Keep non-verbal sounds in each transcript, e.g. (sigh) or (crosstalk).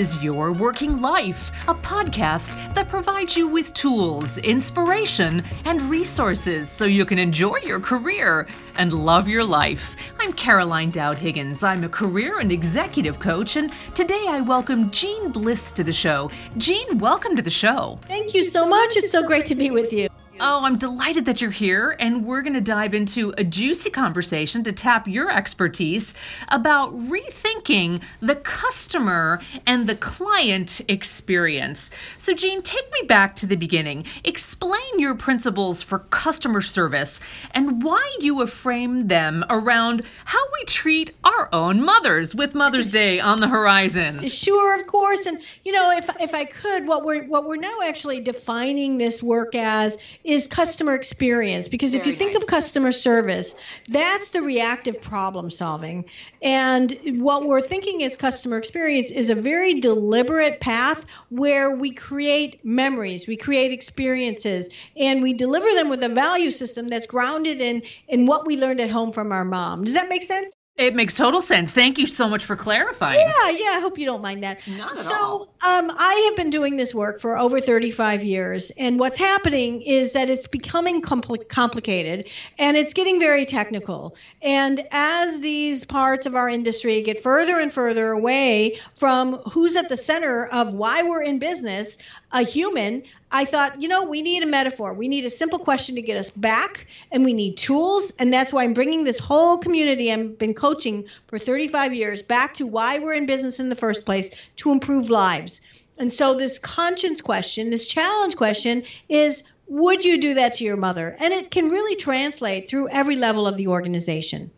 is Your Working Life, a podcast that provides you with tools, inspiration, and resources so you can enjoy your career and love your life. I'm Caroline Dowd Higgins. I'm a career and executive coach, and today I welcome Jeanne Bliss to the show. Jeanne, welcome to the show. Thank you so much. It's so great to be with you. Oh, I'm delighted that you're here, and we're going to dive into a juicy conversation to tap your expertise about rethinking the customer and the client experience. So, Jeanne, take me back to the beginning. Explain your principles for customer service and why you have framed them around how we treat our own mothers with Mother's (laughs) Day on the horizon. Sure, of course, and you know, if if I could, what we're what we're now actually defining this work as is customer experience because Very if you think nice. of customer service, that's the reactive problem solving. And what we're thinking is customer experience is a very deliberate path where we create memories, we create experiences, and we deliver them with a value system that's grounded in in what we learned at home from our mom. Does that make sense? It makes total sense. Thank you so much for clarifying. Yeah, yeah. I hope you don't mind that. Not at so, all. um, I have been doing this work for over 35 years, and what's happening is that it's becoming compl- complicated and it's getting very technical. And as these parts of our industry get further and further away from who's at the center of why we're in business, a human, I thought, you know, we need a metaphor. We need a simple question to get us back, and we need tools. And that's why I'm bringing this whole community I've been coaching for 35 years back to why we're in business in the first place to improve lives. And so, this conscience question, this challenge question is would you do that to your mother? And it can really translate through every level of the organization.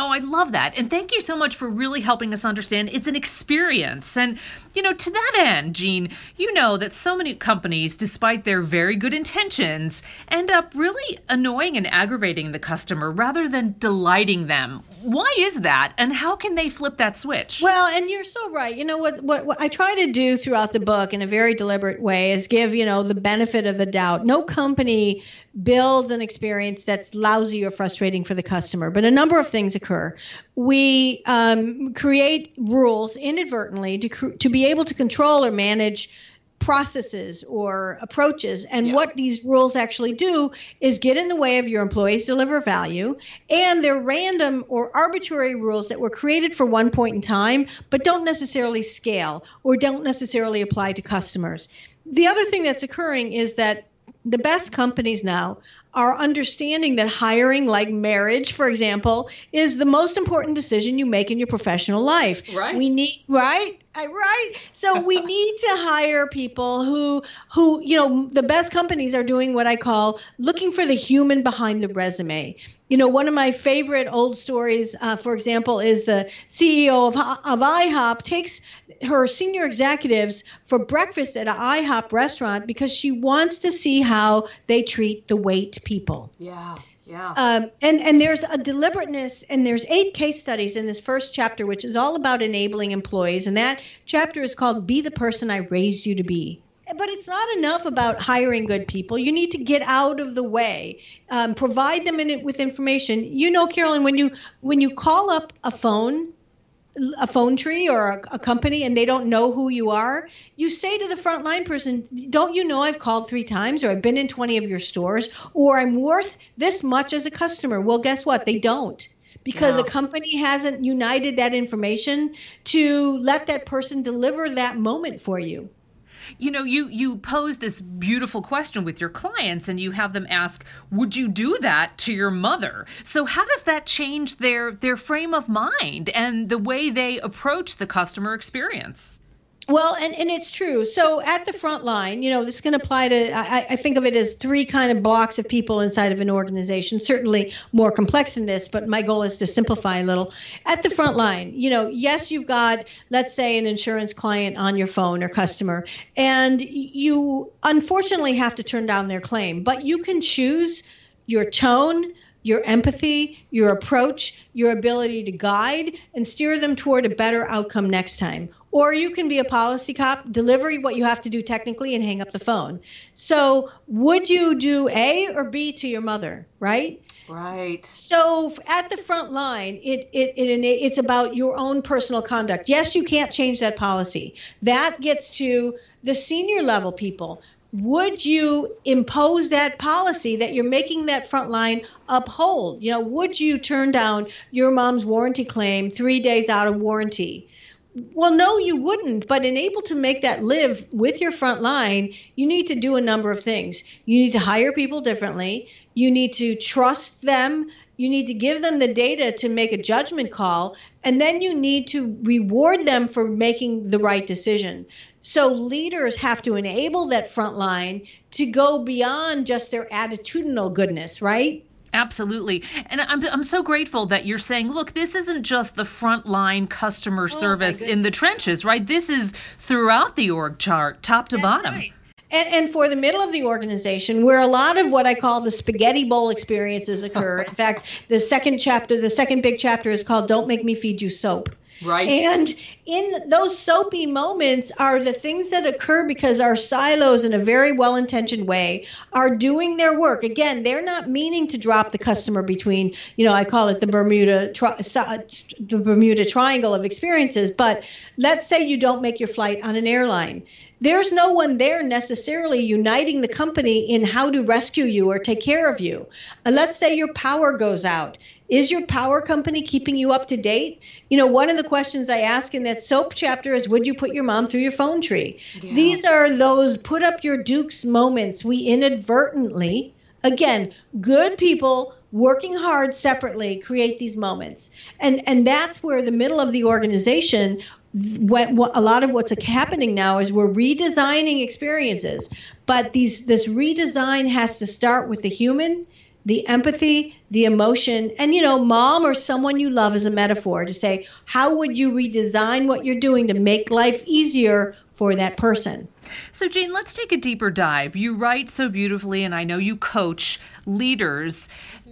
Oh, I love that. And thank you so much for really helping us understand it's an experience. And, you know, to that end, Jeanne, you know that so many companies, despite their very good intentions, end up really annoying and aggravating the customer rather than delighting them. Why is that? And how can they flip that switch? Well, and you're so right. You know, what, what, what I try to do throughout the book in a very deliberate way is give, you know, the benefit of the doubt. No company builds an experience that's lousy or frustrating for the customer. But a number of things occur. We um, create rules inadvertently to, to be able to control or manage processes or approaches. And yeah. what these rules actually do is get in the way of your employees deliver value. And they're random or arbitrary rules that were created for one point in time, but don't necessarily scale or don't necessarily apply to customers. The other thing that's occurring is that the best companies now are understanding that hiring, like marriage, for example, is the most important decision you make in your professional life. Right. We need right right? So we (laughs) need to hire people who who you know the best companies are doing what i call looking for the human behind the resume. You know one of my favorite old stories uh, for example is the ceo of, of ihop takes her senior executives for breakfast at an ihop restaurant because she wants to see how they treat the wait people. Yeah yeah. Um, and and there's a deliberateness, and there's eight case studies in this first chapter, which is all about enabling employees, and that chapter is called "Be the Person I Raised You to Be." But it's not enough about hiring good people. You need to get out of the way, um, provide them in, with information. You know, Carolyn, when you when you call up a phone a phone tree or a, a, company and they don't know who you are, you say to the frontline person, Don't you know I've called three times or I've been in 20 of your stores or I'm worth this much as a customer? Well, guess what? They don't because a company hasn't united that information to let that person deliver that moment for you you know you you pose this beautiful question with your clients and you have them ask would you do that to your mother? So how does that change their their frame of mind and the way they approach the customer experience well, and, and it's true. So at the front line, you know, this can apply to, I, I think of it as three kind of blocks of people inside of an organization, certainly more complex than this, but my goal is to simplify a little. At the front line, you know, yes, you've got, let's say, an insurance client on your phone or customer, and you unfortunately have to turn down their claim, but you can choose your tone, your empathy, your approach, your ability to guide and steer them toward a better outcome next time. Or you can be a policy cop, deliver what you have to do technically, and hang up the phone. So, would you do A or B to your mother, right? Right. So at the front line, it, it, it, it's about your own personal conduct. Yes, you can't change that policy. That gets to the senior level people. Would you impose that policy that you're making that front line uphold? You know, would you turn down your mom's warranty claim three days out of warranty? Well, no, you wouldn't. But in able to make that live with your front line, you need to do a number of things. You need to hire people differently. You need to trust them. You need to give them the data to make a judgment call. And then you need to reward them for making the right decision. So leaders have to enable that front line to go beyond just their attitudinal goodness, right? Absolutely. And I'm, I'm so grateful that you're saying, look, this isn't just the frontline customer oh, service in the trenches, right? This is throughout the org chart, top to That's bottom. Right. And, and for the middle of the organization, where a lot of what I call the spaghetti bowl experiences occur. In fact, the second chapter, the second big chapter is called Don't Make Me Feed You Soap. Right. And in those soapy moments are the things that occur because our silos, in a very well intentioned way, are doing their work. Again, they're not meaning to drop the customer between, you know, I call it the Bermuda, tri- the Bermuda Triangle of experiences. But let's say you don't make your flight on an airline there's no one there necessarily uniting the company in how to rescue you or take care of you. And let's say your power goes out. Is your power company keeping you up to date? You know, one of the questions I ask in that soap chapter is Would you put your mom through your phone tree? Yeah. These are those put up your dukes moments we inadvertently, again, good people working hard separately create these moments and and that's where the middle of the organization what, what, a lot of what's happening now is we're redesigning experiences, but these this redesign has to start with the human, the empathy, the emotion, and you know, mom or someone you love is a metaphor to say, how would you redesign what you're doing to make life easier for that person? So, Jane, let's take a deeper dive. You write so beautifully, and I know you coach leaders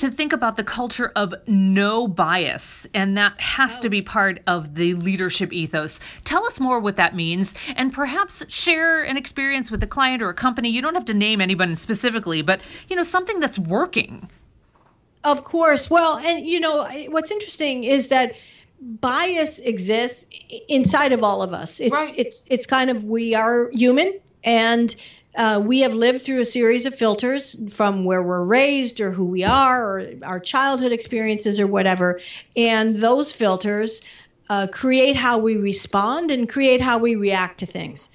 to think about the culture of no bias, and that has to oh. be part of the leadership ethos. Tell us more what that means, and perhaps share an experience with a client or a company. You don't have to name anyone specifically, but you know something that's working. Of course. Well, and you know what's interesting is that bias exists inside of all of us. It's right. it's it's kind of we are human and uh, we have lived through a series of filters from where we're raised or who we are or our childhood experiences or whatever. And those filters uh, create how we respond and create how we react to things.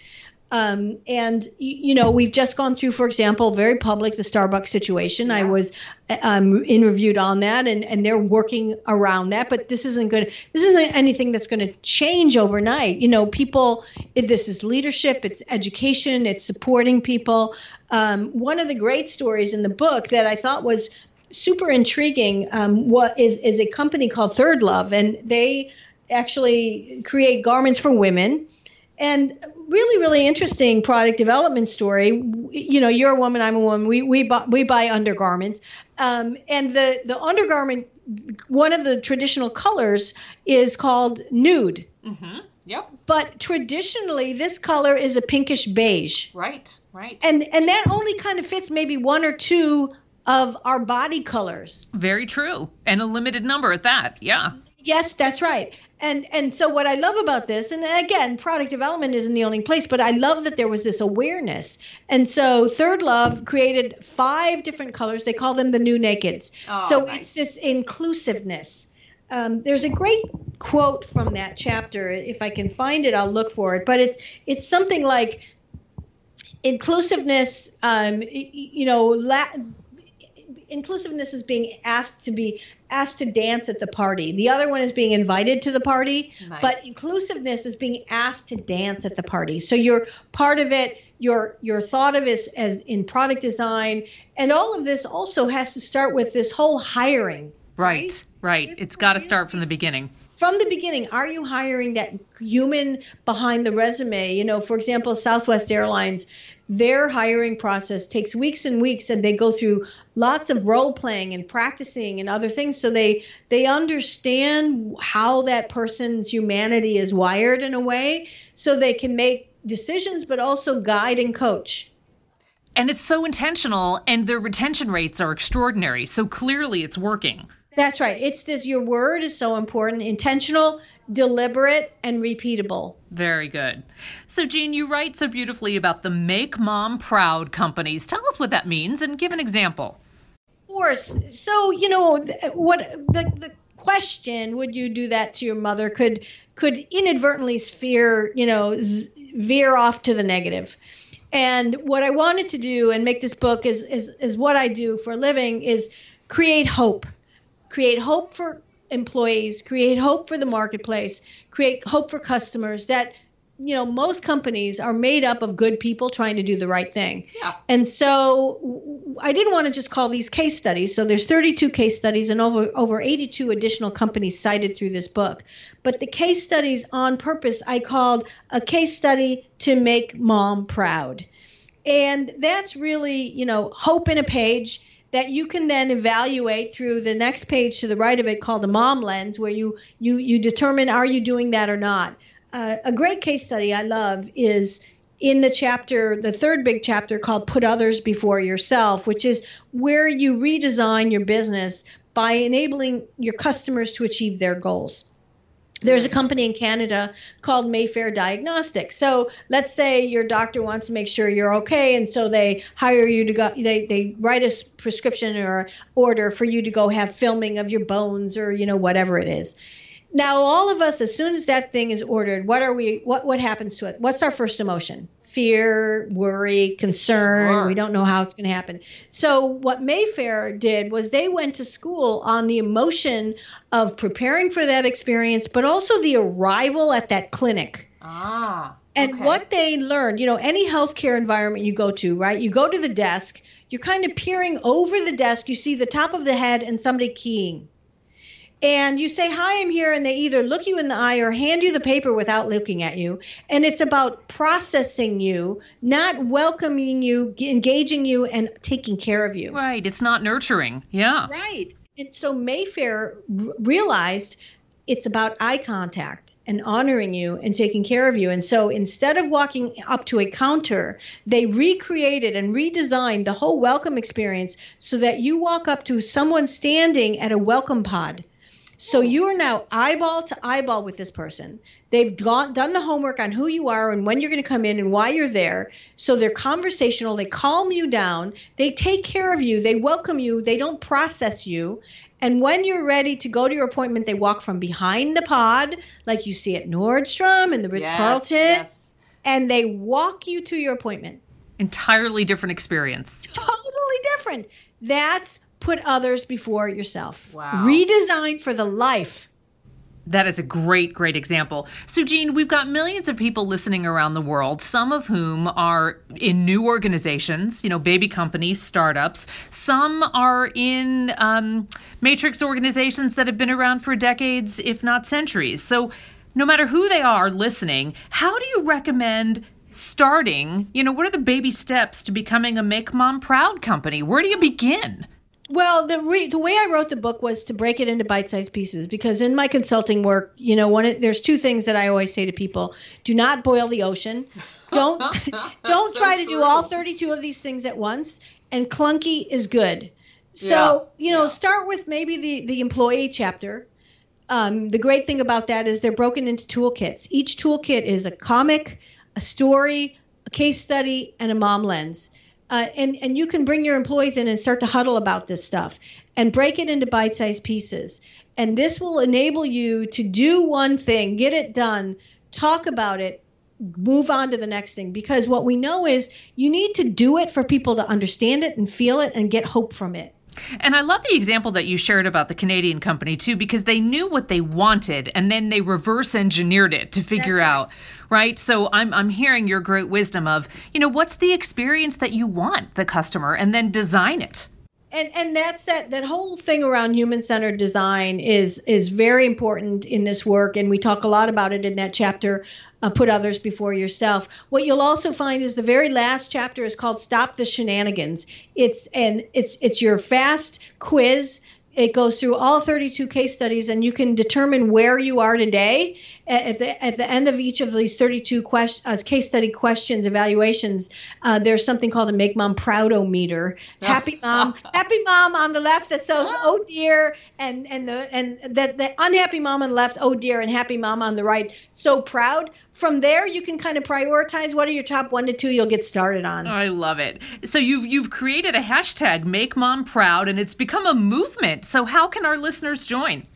Um, and you know, we've just gone through, for example, very public the Starbucks situation. Yeah. I was um, interviewed on that, and and they're working around that. But this isn't going. This isn't anything that's going to change overnight. You know, people. This is leadership. It's education. It's supporting people. Um, one of the great stories in the book that I thought was super intriguing. Um, what is is a company called ThirdLove, and they actually create garments for women and really really interesting product development story you know you're a woman i'm a woman we we buy, we buy undergarments um, and the the undergarment one of the traditional colors is called nude mm-hmm. Yep. But traditionally, this color is a pinkish beige. Right. Right. And and that only kind of fits maybe one or two of our body colors. Very true, and a limited number at that. Yeah. Yes, that's right. And and so what i love about this and again product development isn't the only place but i love that there was this awareness. And so third love created five different colors. They call them the new nakeds. Oh, so nice. it's this inclusiveness. Um, there's a great quote from that chapter. If i can find it i'll look for it. But it's it's something like inclusiveness um, you know la- inclusiveness is being asked to be asked to dance at the party. The other one is being invited to the party, nice. but inclusiveness is being asked to dance at the party. So you're part of it. You're you're thought of as as in product design, and all of this also has to start with this whole hiring. Right, right. right. It's got to start from the beginning. from the beginning, are you hiring that human behind the resume? You know, for example, Southwest Airlines, their hiring process takes weeks and weeks and they go through lots of role playing and practicing and other things. So they they understand how that person's humanity is wired in a way so they can make decisions but also guide and coach. And it's so intentional and their retention rates are extraordinary. So clearly it's working that's right. It's this your word is so important, intentional, deliberate, and repeatable. Very good. So, Jeanne, you write so beautifully about the Make Mom Proud companies. Tell us what that means and give an example. Of course. So, you know, what the, the question, would you do that to your mother, could could inadvertently sphere, you know, veer off to the negative. And what I wanted to do and make this book is, is, is what I do for a living is create hope create hope for employees, create hope for the marketplace, create hope for customers that you know most companies are made up of good people trying to do the right thing. Yeah. and so i didn't want to just call these case studies. So there's 32 case studies and over over 82 additional companies cited through this book. But the case studies on purpose i called a case study to make mom proud. And that's really you know hope in a page that you can then evaluate through the next page to the right of it called the mom lens where you you you determine are you doing that or not? Uh, a great case study i love is in the chapter the third big chapter called put others before yourself which is where you redesign your business by enabling your customers to achieve their goals there's a company in Canada called Mayfair Diagnostics. So let's say your doctor wants to make sure you're okay, and so they hire you to go. They they write a prescription or order for you to go have filming of your bones or you know whatever it is. Now all of us, as soon as that thing is ordered, what are we? What what happens to it? What's our first emotion? Fear, worry, concern. Sure. We don't know how it's going to happen. So, what Mayfair did was they went to school on the emotion of preparing for that experience, but also the arrival at that clinic. Ah. And okay. what they learned, you know, any healthcare environment you go to, right? You go to the desk, you're kind of peering over the desk, you see the top of the head and somebody keying and you say hi i'm here and they either look you in the eye or hand you the paper without looking at you. And it's about processing you not welcoming you engaging you and taking care of you. Right. It's not nurturing. Yeah. Right. And so mayfair r- realized it's about eye contact and honoring you and taking care of you. And so instead of walking up to a counter, they recreated and redesigned the whole welcome experience so that you walk up to someone standing at a welcome pod so you are now eyeball to eyeball with this person. They've gone, done the homework on who you are and when you're going to come in and why you're there. So they're conversational. They calm you down. They take care of you. They welcome you. They don't process you. And when you're ready to go to your appointment, they walk from behind the pod, like you see at Nordstrom and the Ritz Carlton, yes, yes. and they walk you to your appointment. Entirely different experience. Totally different. That's put others before yourself. Wow. Redesign for the life. That is a great, great example. So, Jeanne, we've got millions of people listening around the world, some of whom are in new organizations, you know, baby companies, startups. Some are in um, matrix organizations that have been around for decades, if not centuries. So, no matter who they are listening, how do you recommend starting? You know, what are the baby steps to becoming a Make Mom Proud company? Where do you begin? Well, the re- the way I wrote the book was to break it into bite-sized pieces because in my consulting work, you know, one there's two things that I always say to people: do not boil the ocean. Don't (laughs) (laughs) don't so try to true. do all 32 of these things at once. And clunky is good. So yeah. you know, yeah. start with maybe the the employee chapter. Um, the great thing about that is they're broken into toolkits. Each toolkit is a comic, a story, a case study, and a mom lens uh, and and you can bring your employees in and start to huddle about this stuff and break it into bite-sized pieces. And this will enable you to do one thing get it done talk about it move on to the next thing. Because what we know is you need to do it for people to understand it and feel it and get hope from it and I love the example that you shared about the Canadian company too, because they knew what they wanted and then they reverse engineered it to figure right. out, right? So I'm I'm hearing your great wisdom of, you know, what's the experience that you want the customer and then design it. and and that's that that whole thing around human centered design is is very important in this work and we talk a lot about it in that chapter uh, put others before yourself. What you'll also find is the very last chapter is called stop the shenanigans. It's and it's it's your fast quiz. It goes through all 32 case studies and you can determine where you are today at the, at the end of each of these 32 quest, uh, case study questions evaluations uh, there's something called a make mom proud-o-meter happy mom (laughs) happy mom on the left that says oh dear and and the and that the unhappy mom on the left oh dear and happy mom on the right so proud. From there you can kind of prioritize what are your top one to two you'll get started on. I love it. So you've you've created a hashtag make mom proud and it's become a movement. So how can our listeners join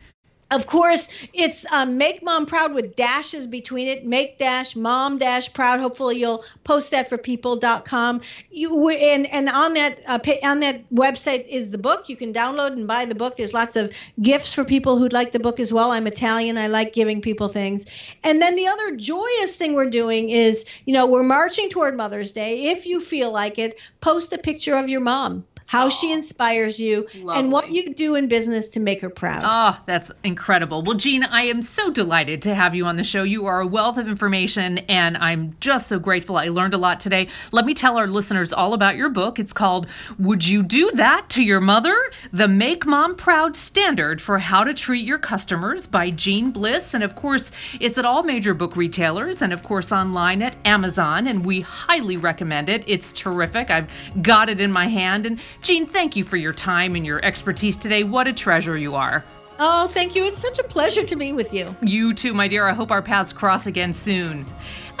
of course, it's um, make mom proud with dashes between it. Make dash mom dash proud. Hopefully, you'll post that for people.com. You and and on that uh, on that website is the book. You can download and buy the book. There's lots of gifts for people who'd like the book as well. I'm Italian. I like giving people things. And then the other joyous thing we're doing is, you know, we're marching toward Mother's Day. If you feel like it, post a picture of your mom how Aww. she inspires you, Lovely. and what you do in business to make her proud. Oh, that's incredible. Well, Jeanne, I am so delighted to have you on the show. You are a wealth of information, and I'm just so grateful. I learned a lot today. Let me tell our listeners all about your book. It's called Would You Do That to Your Mother? The Make Mom Proud Standard for How to Treat Your Customers by Jeanne Bliss. And of course, it's at all major book retailers and, of course, online at Amazon. And we highly recommend it. It's terrific. I've got it in my hand. And Jeanne, thank you for your time and your expertise today. What a treasure you are. Oh, thank you. It's such a pleasure to be with you. You too, my dear. I hope our paths cross again soon.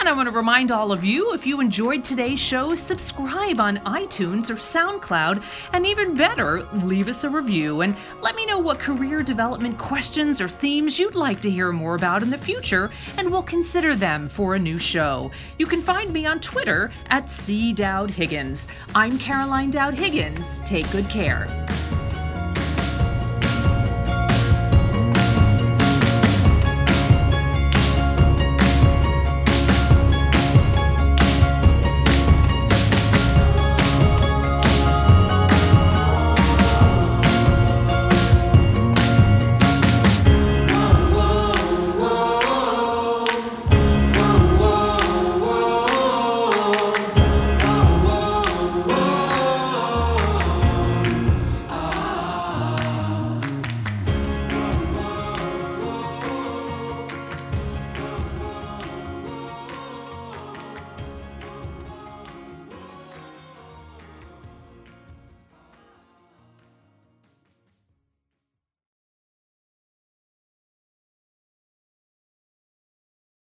And I want to remind all of you if you enjoyed today's show, subscribe on iTunes or SoundCloud, and even better, leave us a review and let me know what career development questions or themes you'd like to hear more about in the future, and we'll consider them for a new show. You can find me on Twitter at C. Dowd Higgins. I'm Caroline Dowd Higgins. Take good care.